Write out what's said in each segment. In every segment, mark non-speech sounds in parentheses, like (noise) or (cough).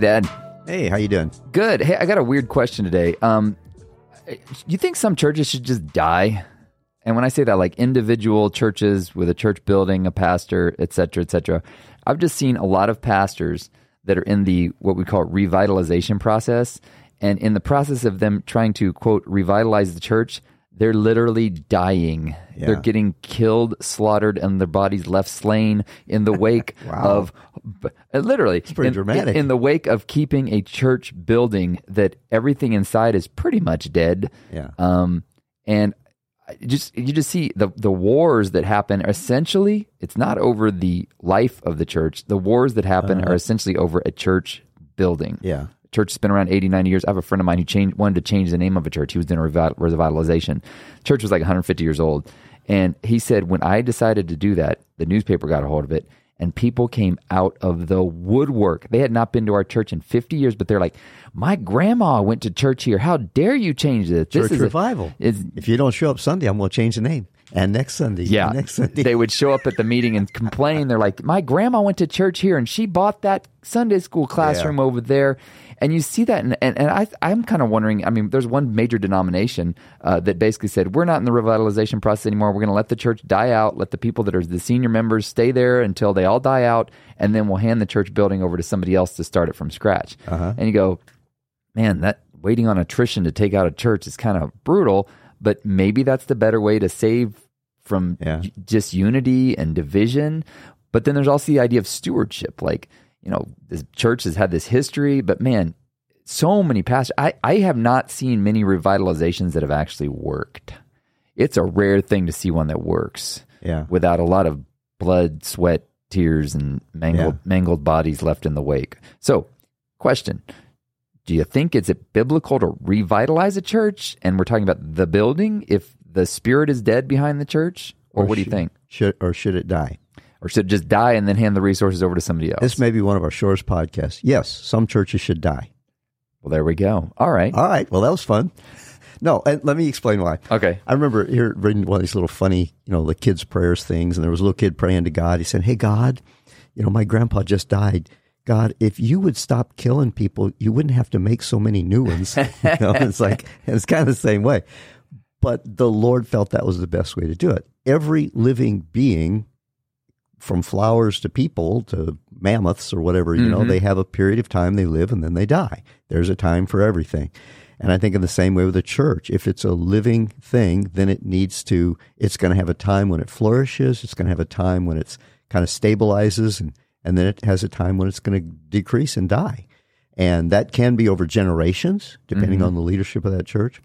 Hey, Dad. Hey, how you doing? Good. Hey, I got a weird question today. Um, you think some churches should just die? And when I say that, like individual churches with a church building, a pastor, et cetera, et cetera, I've just seen a lot of pastors that are in the what we call revitalization process. And in the process of them trying to, quote, revitalize the church, they're literally dying. Yeah. They're getting killed, slaughtered, and their bodies left slain in the (laughs) wake Wow. of literally pretty in, dramatic. in the wake of keeping a church building that everything inside is pretty much dead. Yeah. Um, and just you just see the the wars that happen. Essentially, it's not over the life of the church. The wars that happen are essentially over a church building. Uh-huh. Yeah. Church has been around 80, 90 years. I have a friend of mine who changed, wanted to change the name of a church. He was doing a revitalization. Church was like 150 years old. And he said, when I decided to do that, the newspaper got a hold of it and people came out of the woodwork. They had not been to our church in 50 years, but they're like, my grandma went to church here. How dare you change this? This Church is a- revival. it's, if you don't show up Sunday, I'm going to change the name. And next Sunday. yeah. Next Sunday. They would show up at the meeting and complain. They're like, my grandma went to church here and she bought that Sunday school classroom Yeah. over there. And you see that. And, and, and I, I'm kind of wondering I mean, there's one major denomination uh, that basically said, we're not in the revitalization process anymore. We're going to let the church die out, let the people that are the senior members stay there until they all die out. And then we'll hand the church building over to somebody else to start it from scratch. Uh-huh. And you go, man, that waiting on attrition to take out a church is kind of brutal, but maybe that's the better way to save from Yeah. j- unity and division. But then there's also the idea of stewardship. Like, you know, this church has had this history, but man, so many pastors. I, I have not seen many revitalizations that have actually worked. It's a rare thing to see one that works Yeah. without a lot of blood, sweat, tears, and mangled Yeah. mangled bodies left in the wake. So, question: Do you think is it biblical to revitalize a church? And we're talking about the building if the spirit is dead behind the church, or, what do you think? Should, or should it die? Or should it just die and then hand the resources over to somebody else? This may be one of our shortest podcasts. Yes, some churches should die. well, there we go. All right. All right. Well, that was fun. No, and let me explain why. Okay. I remember here reading one of these little funny, you know, the kids' prayers things, and there was a little kid praying to God. He said, "Hey God, you know, my grandpa just died. God, if you would stop killing people, you wouldn't have to make so many new ones." you know, it's (laughs) like it's kind of the same way. But the Lord felt that was the best way to do it. Every living being, from flowers to people to mammoths or whatever, you know, mm-hmm. they have a period of time they live and then they die. There's a time for everything. And I think in the same way with the church, if it's a living thing, then it needs to, it's going to have a time when it flourishes. It's going to have a time when it's kind of stabilizes and, and then it has a time when it's going to decrease and die. And that can be over generations, depending on the leadership of that church.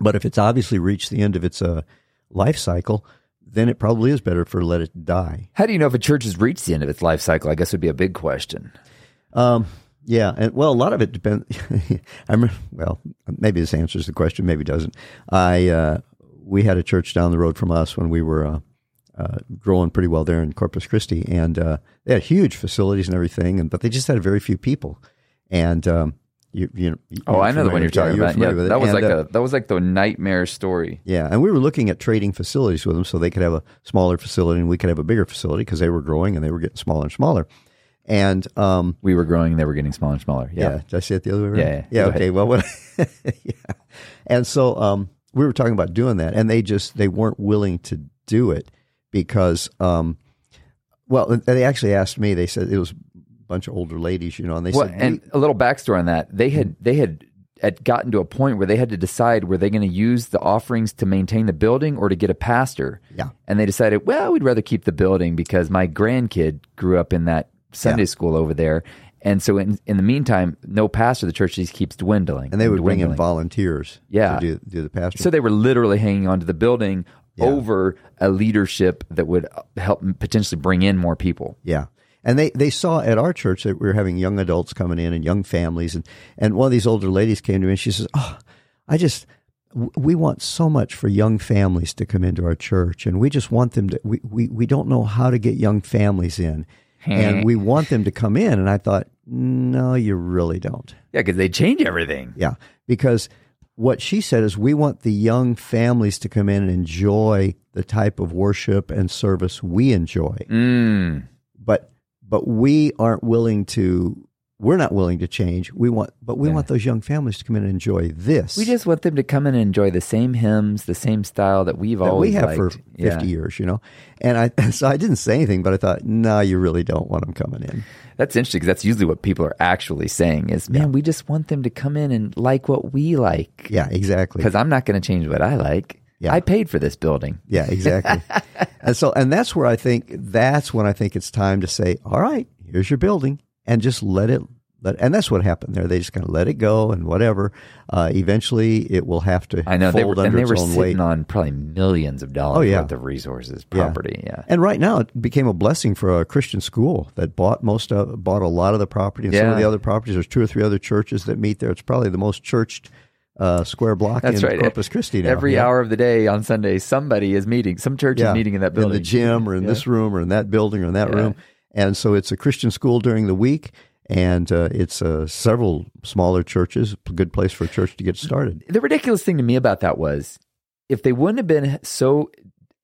But if it's obviously reached the end of its uh, life cycle, then it probably is better for let it die. How do you know if a church has reached the end of its life cycle? I guess would be a big question. Um, yeah, and well, a lot of it depends. (laughs) I remember, well, maybe this answers the question, maybe doesn't. I uh, we had a church down the road from us when we were uh, uh, growing pretty well there in Corpus Christi, and uh, they had huge facilities and everything, and but they just had very few people. And um, you, you, Oh, you're I know the one you're talking you're about. Yeah, that was And, like uh, the that was like the nightmare story. yeah, and we were looking at trading facilities with them so they could have a smaller facility and we could have a bigger facility because they were growing and they were getting smaller and smaller. And um, We were growing; they were getting smaller and smaller. yeah. Yeah. did I say it the other way around? Yeah, yeah. yeah. Okay, ahead. well, what? (laughs) yeah, and so um, we were talking about doing that, and they just they weren't willing to do it because, um, well, they actually asked me. They said it was a bunch of older ladies, you know, and they Well, said, and a little backstory on that: they had they had had gotten to a point where they had to decide were they going to use the offerings to maintain the building or to get a pastor. Yeah. and they decided, well, we'd rather keep the building because my grandkid grew up in that Sunday Yeah. school over there. And so, in, in the meantime, no pastor. The church just keeps dwindling, and they would bring in volunteers, Yeah. to do, do the pastor. So they were literally hanging on to the building Yeah. over a leadership that would help potentially bring in more people. Yeah. And they, they saw at our church that we were having young adults coming in and young families. And, and one of these older ladies came to me and she says, Oh, I just, we want so much for young families to come into our church. And we just want them to, we, we, we don't know how to get young families in. and (laughs) we want them to come in. And I thought, no, you really don't. Yeah, because they change everything. Yeah. Because what she said is we want the young families to come in and enjoy the type of worship and service we enjoy Mm. but but we aren't willing to we're not willing to change. We want, but we want those young families to come in and enjoy this. We just want them to come in and enjoy the same hymns, the same style that we've that always we have liked. for 50 Yeah. years, you know. And I, (laughs) so I didn't say anything, but I thought, no, you really don't want them coming in. That's interesting because that's usually what people are actually saying is, man, we just want them to come in and like what we like. Yeah, exactly. Because I'm not going to change what I like. Yeah. I paid for this building. Yeah, exactly. (laughs) and so, and that's where I think that's when I think it's time to say, all right, here's your building, and just let it. Let, and that's what happened there. They just kind of let it go and whatever. Uh, eventually, it will have to I know they were, and they were sitting weight. on probably millions of dollars Oh, yeah. worth of resources, property. Yeah. And right now, it became a blessing for a Christian school that bought most of bought a lot of the property and some of the other properties. There's two or three other churches that meet there. It's probably the most churched uh, square block That's in right. Corpus Christi now. Every Yeah. hour of the day on Sunday, somebody is meeting. Some church is meeting in that building. the gym or in this room or in that building or in that Yeah. room. And so it's a Christian school during the week, and uh, it's uh, several smaller churches. A good place for a church to get started. the ridiculous thing to me about that was if they wouldn't have been so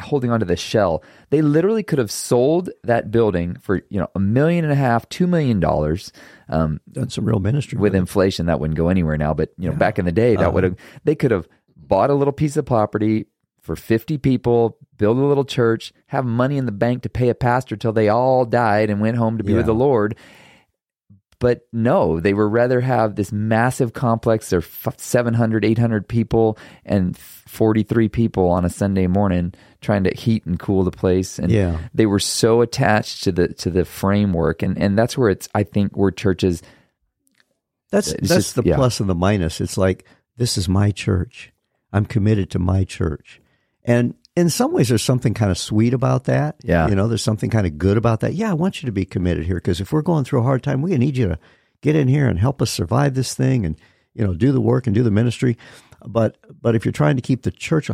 holding onto the shell, they literally could have sold that building for you know a million and a half, two million dollars. Um, Done some real ministry with it. inflation, that wouldn't go anywhere now. But you know, back in the day, that would have they could have bought a little piece of property for fifty people, build a little church, have money in the bank to pay a pastor till they all died and went home to be with the Lord. But no, they would rather have this massive complex. There are 700, 800 people and 43 people on a Sunday morning trying to heat and cool the place. And Yeah. they were so attached to the to the framework. And, and that's where it's, I think, where churches That's uh, that's just- the yeah. plus and the minus. It's like this is my church. I'm committed to my church, and in some ways, there's something kind of sweet about that. Yeah. you know, there's something kind of good about that. Yeah, I want you to be committed here because if we're going through a hard time, we need you to get in here and help us survive this thing, and you know, do the work and do the ministry. But but if you're trying to keep the church,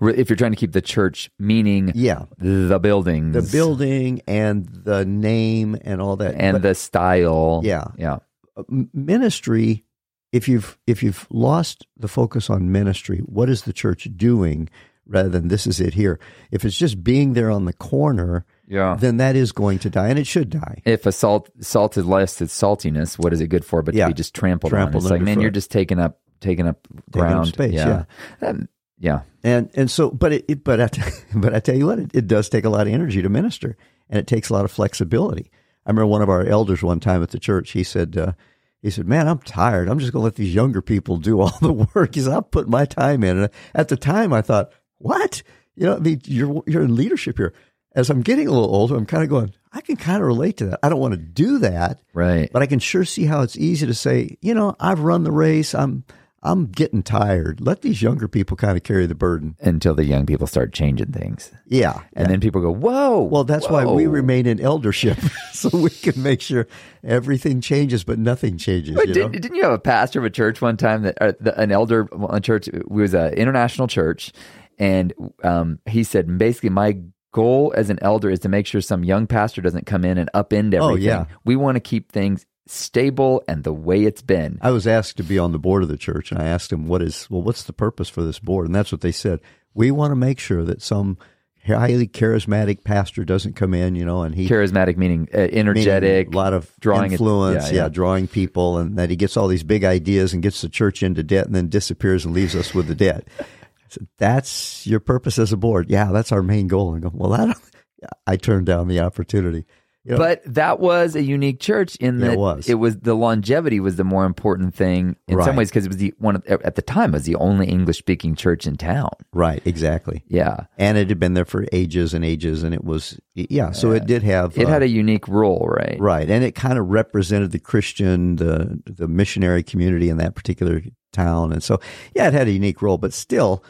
if you're trying to keep the church meaning yeah, the building, the building and the name and all that, and But- the style Yeah. yeah uh, ministry if you've if you've lost the focus on ministry what is the church doing rather than this is it here if it's just being there on the corner yeah then that is going to die and it should die if a salt salt is less its saltiness what is it good for but Yeah. to be just trampled, on Trampled it's like man underfoot. you're just taking up taking up Taking up ground space, yeah. Um, yeah and and so but it, it but I t- (laughs) but I tell you what it, it does take a lot of energy to minister and it takes a lot of flexibility I remember one of our elders one time at the church he said uh, he said, "Man, I'm tired. I'm just going to let these younger people do all the (laughs) work." He said, "I'll put my time in." And at the time, I thought, "What? You know, I mean, you're you're in leadership here." As I'm getting a little older, I'm kind of going, "I can kind of relate to that. I don't want to do that, right but I can sure see how it's easy to say, you know, I've run the race. I'm I'm getting tired. Let these younger people kind of carry the burden." until the young people start changing things Yeah, and then people go whoa well, that's why we remain in eldership, (laughs) so we can make sure everything changes, but nothing changes. But you did, didn't you have a pastor of a church one time that uh, the, an elder a church it was an international church, and um, he said basically my goal as an elder is to make sure some young pastor doesn't come in and upend everything. Oh, yeah. We want to keep things stable and the way it's been. I was asked to be on the board of the church, and I asked him, "What is well? What's the purpose for this board?" And that's what they said. We want to make sure that some highly charismatic pastor doesn't come in, you know, and he Charismatic mening uh, meaning energetic, a lot of drawing influence, yeah, yeah, yeah. drawing people, and that he gets all these big ideas and gets the church into debt, and then disappears and leaves us with the debt. Said, that's your purpose as a board. Yeah, that's our main goal. And I go, well, that (laughs) I turned down the opportunity. You know, But that was a unique church in Yeah, that it was. it was the longevity was the more important thing in some ways because it was the one of, at the time it was the only English speaking church in town. right, exactly. Yeah. And it had been there for ages and ages, and it was yeah. So it did have It uh, had a unique role, right? Right, and it kind of represented the Christian, the the missionary community in that particular town, and so yeah, it had a unique role. But still,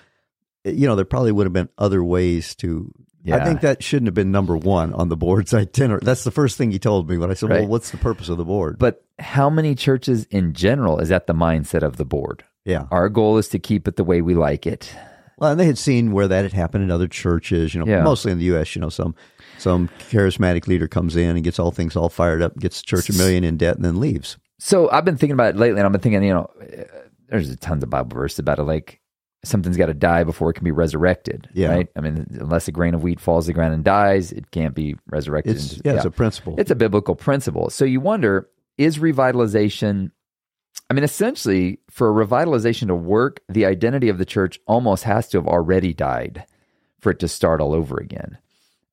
you know, there probably would have been other ways to. I think that shouldn't have been number one on the board's (laughs) itinerary. That's the first thing he told me when I said, Right. "Well, what's the purpose of the board?" But how many churches in general is that the mindset of the board? yeah, Our goal is to keep it the way we like it. well, and they had seen where that had happened in other churches. You know, Yeah. mostly in the U.S. You know, some some charismatic leader comes in and gets all things all fired up, gets the church a million in debt, and then leaves. So I've been thinking about it lately, and I've been thinking, you know, there's tons of Bible verses about it, like something's got to die before it can be resurrected. Yeah. Right. I mean, unless a grain of wheat falls to the ground and dies, it can't be resurrected. It's into- yeah, it's a principle. It's a biblical principle. So you wonder is revitalization I mean, essentially, for a revitalization to work, the identity of the church almost has to have already died for it to start all over again.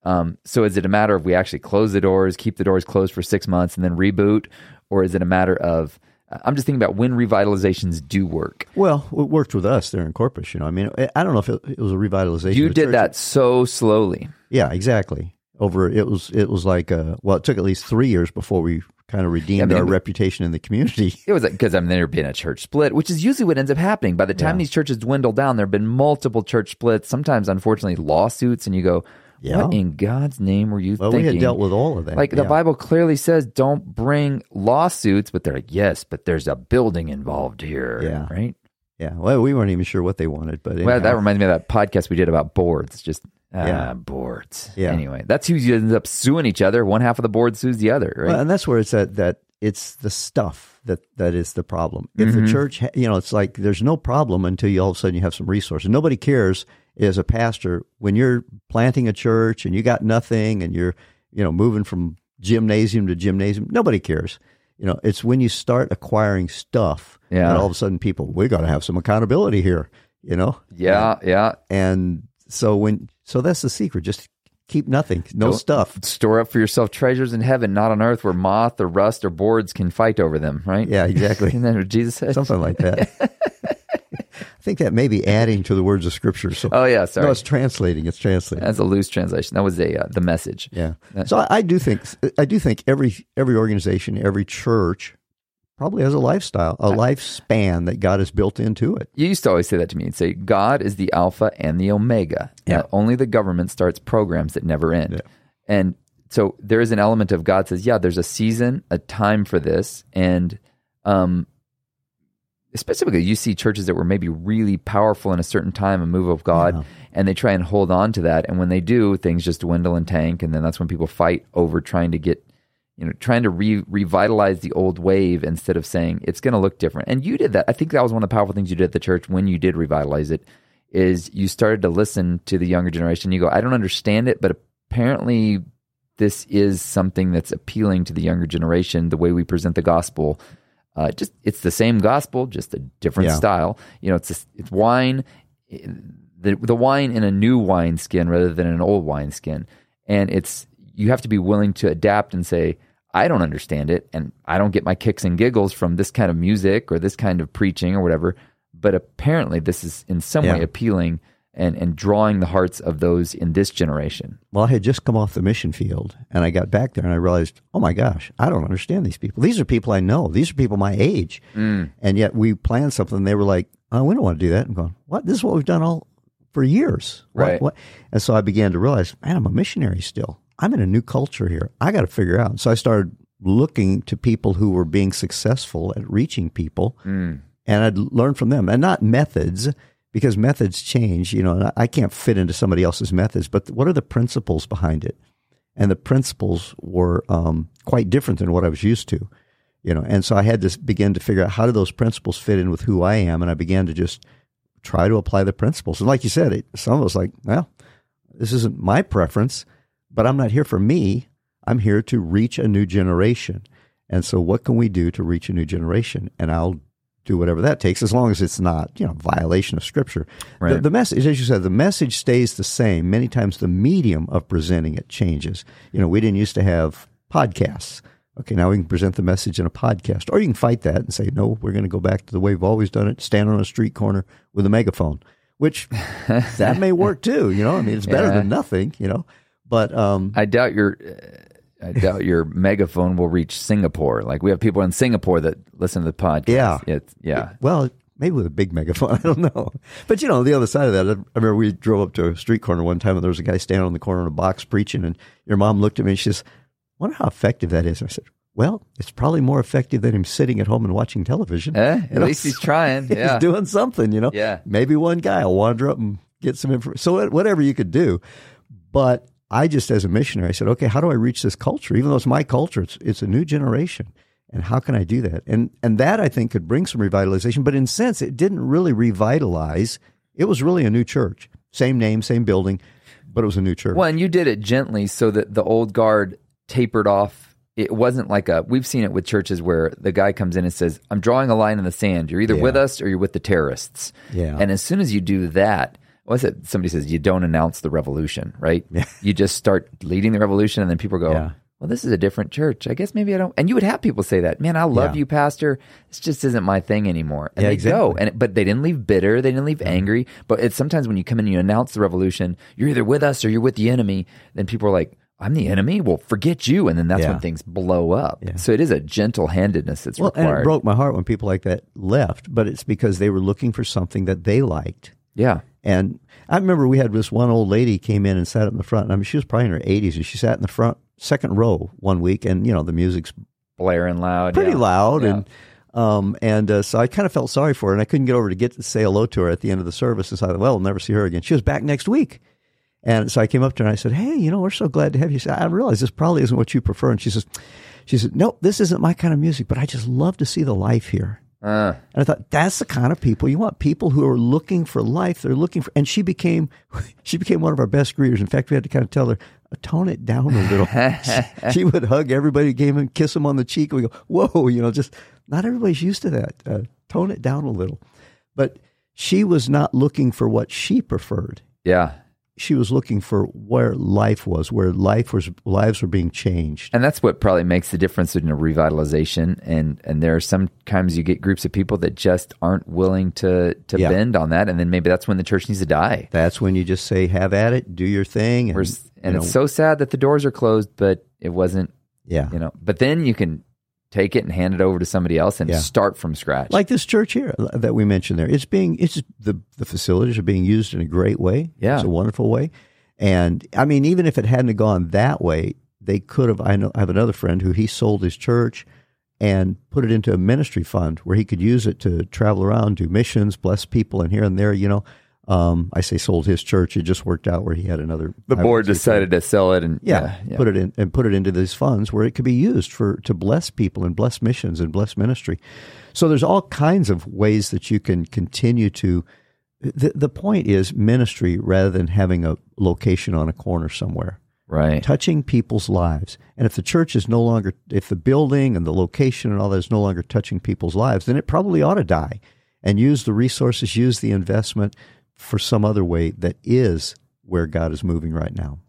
Um, so, is it a matter of we actually close the doors, keep the doors closed for six months, and then reboot, or is it a matter of I'm just thinking about when revitalizations do work. Well, it worked with us there in Corpus. You know, I mean, I don't know if it, it was a revitalization. You did that so slowly. Yeah, exactly. Over it was it was like uh, well, it took at least three years before we kind of redeemed but our it- reputation in the community. (laughs) It was because I mean there been a church split, which is usually what ends up happening. By the time Yeah. these churches dwindle down, there have been multiple church splits. Sometimes, unfortunately, lawsuits, and you go, Yeah. "What in God's name were you Well, thinking?" we had dealt with all of that. Like the. Bible clearly says, don't bring lawsuits, but they're like, yes, but there's a building involved here, Yeah. right? Yeah. Well, we weren't even sure what they wanted, but Well, that reminds me of that podcast we did about boards. Just ah, Yeah. boards. Yeah. Anyway, that's who ends up suing each other. One half of the board sues the other, right? Well, and that's where it's at that it's the stuff that that is the problem. If Mm-hmm. the church, ha- you know, it's like there's no problem until you all of a sudden you have some resources. Nobody cares as a pastor when you're planting a church and you got nothing and you're, you know, moving from gymnasium to gymnasium. Nobody cares. You know, it's when you start acquiring stuff Yeah. that all of a sudden people, we got to have some accountability here. You know, yeah, yeah. and so when so that's the secret. Just keep nothing, no Don't- stuff. Store up for yourself treasures in heaven, not on earth, where moth or rust or boards can fight over them, right? Yeah, exactly. (laughs) That what Jesus said? something like that. (laughs) I think that may be adding to the words of Scripture. So Oh yeah, sorry. no, it's translating. It's translating. That's a loose translation. That was a uh, the message. yeah. So I, I do think I do think every every organization, every church, probably has a lifestyle, a lifespan that God has built into it. You used to always say that to me and say, God is the Alpha and the Omega. Yeah. And only the government starts programs that never end. And so there is an element of God says, yeah, there's a season, a time for this. And um, specifically, you see churches that were maybe really powerful in a certain time, a move of God, Yeah. and they try and hold on to that. And when they do, things just dwindle and tank. And then that's when people fight over trying to get you know, trying to re- revitalize the old wave instead of saying it's going to look different. And you did that. I think that was one of the powerful things you did at the church when you did revitalize it. Is you started to listen to the younger generation. You go, I don't understand it, but apparently this is something that's appealing to the younger generation. The way we present the gospel, uh, just it's the same gospel, just a different Yeah. style. You know, it's it's wine, the the wine in a new wine skin rather than an old wine skin, and it's you have to be willing to adapt and say, I don't understand it, and I don't get my kicks and giggles from this kind of music or this kind of preaching or whatever. But apparently, this is in some way appealing and and drawing the hearts of those in this generation. Well, I had just come off the mission field, and I got back there, and I realized, oh my gosh, I don't understand these people. These are people I know. These are people my age, Mm. and yet we planned something. They were like, oh, we don't want to do that. I'm going, what? This is what we've done all for years, What- Right. What? And so I began to realize, man, I'm a missionary still. I'm in a new culture here. I got to figure out. So I started looking to people who were being successful at reaching people, Mm. and I'd learn from them, and not methods because methods change. You know, I can't fit into somebody else's methods, but what are the principles behind it? And the principles were um, quite different than what I was used to. You know, and so I had to begin to figure out how do those principles fit in with who I am, and I began to just try to apply the principles. And like you said, it, some of us like, well, this isn't my preference, but I'm not here for me. I'm here to reach a new generation. And so, what can we do to reach a new generation? And I'll do whatever that takes, as long as it's not, you know, violation of Scripture. The, Right. the message, as you said, the message stays the same. Many times, the medium of presenting it changes. You know, we didn't used to have podcasts. Okay, now we can present the message in a podcast, or you can fight that and say, no, we're going to go back to the way we've always done it: stand on a street corner with a megaphone, which (laughs) that may work too. You know, I mean, it's better Yeah. than nothing. You know, but um, I doubt your. I doubt your megaphone will reach Singapore. Like we have people in Singapore that listen to the podcast. Yeah. it's, yeah. Well, maybe with a big megaphone. (laughs) I don't know. But you know, the other side of that, I remember we drove up to a street corner one time and there was a guy standing on the corner in a box preaching, and your mom looked at me and she says, "Wonder how effective that is." And I said, "Well, it's probably more effective than him sitting at home and watching television. Eh, (laughs) You at know, least he's trying. (laughs) he's Yeah. doing something. You know, Yeah. Maybe one guy will wander up and get some information. So whatever you could do, but." I just, as a missionary, I said, okay, how do I reach this culture? Even though it's my culture, it's, it's a new generation. And how can I do that? And and that I think could bring some revitalization. But in a sense, it didn't really revitalize. It was really a new church, same name, same building, but it was a new church. Well, and you did it gently so that the old guard tapered off it wasn't like a we've seen it with churches where the guy comes in and says i'm drawing a line in the sand you're either Yeah. with us or you're with the terrorists Yeah. and as soon as you do that what's it? Somebody says you don't announce the revolution right? You just start leading the revolution and then people go Yeah. well this is a different church. I guess maybe i don't and you would have people say that man i love Yeah. you pastor. This just isn't my thing anymore. And Yeah, they go. and but they didn't leave bitter. They didn't leave angry. But it's sometimes when you come in and you announce the revolution you're either with us or you're with the enemy then people are like i'm the enemy? Well forget you. And then that's Yeah. when things blow up. So it is a gentle handedness that's Well, and required. it broke my heart when people like that left, but it's because they were looking for something that they liked. yeah And I remember we had this one old lady came in and sat up in the front. I mean, she was probably in her 80s, and she sat in the front second row one week, and you know the music's blaring loud pretty yeah. loud, Yeah. and um, and uh, so I kind of felt sorry for her, and I couldn't get over to get to say hello to her at the end of the service, and so I thought, well, I'll never see her again. She was back next week. And so I came up to her and I said, "Hey, you know, we're so glad to have you." Said, "I realize this probably isn't what you prefer." And she says, "She said, no, this isn't my kind of music, but I just love to see the life here." Uh, And I thought that's the kind of people you want. People who are looking for life. They're looking for, and she became, (laughs) she became one of our best greeters. In fact, we had to kind of tell her, tone it down a little. (laughs) she, she would hug everybody, gave him, kiss them on the cheek. And we go, whoa, you know, just not everybody's used to that. Uh, tone it down a little. But she was not looking for what she preferred. yeah She was looking for where life was, where life was, lives were being changed. and that's what probably makes the difference in a revitalization and and there are sometimes you get groups of people that just aren't willing to to Yeah. bend on that and then maybe that's when the church needs to die That's when you just say, have at it, do your thing. And, and you it's know, so sad that the doors are closed but it wasn't yeah. you know but then you can take it and hand it over to somebody else and Yeah. start from scratch. Like this church here uh, that we mentioned there. It's being it's the the facilities are being used in a great way. Yeah. it's a wonderful way. And i mean even if it hadn't gone that way they could have i know i have another friend who he sold his church and put it into a ministry fund where he could use it to travel around do missions bless people and here and there you know um, i say sold his church it just worked out where he had another the board decided to sell it and yeah, yeah, put it in and put it into these funds where it could be used for to bless people and bless missions and bless ministry. So there's all kinds of ways that you can continue to. The, the point is ministry rather than having a location on a corner somewhere. right Touching people's lives, and if the church is no longer, if the building and the location and all that is no longer touching people's lives, then it probably ought to die, and use the resources, use the investment for some other way that is where God is moving right now.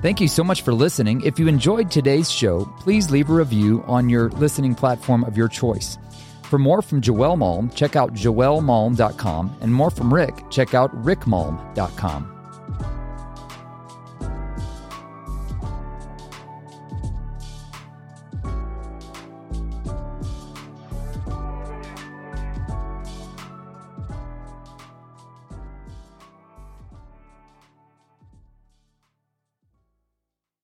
Thank you so much for listening. If you enjoyed today's show, please leave a review on your listening platform of your choice. For more from Joël Malm, check out joelmalm.com, and more from Rick, check out rickmalm.com.